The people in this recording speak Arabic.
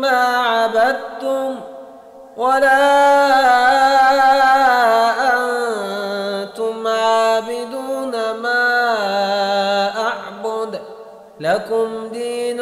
ما عبدتم ولا أنتم عابدون ما أعبد لكم دين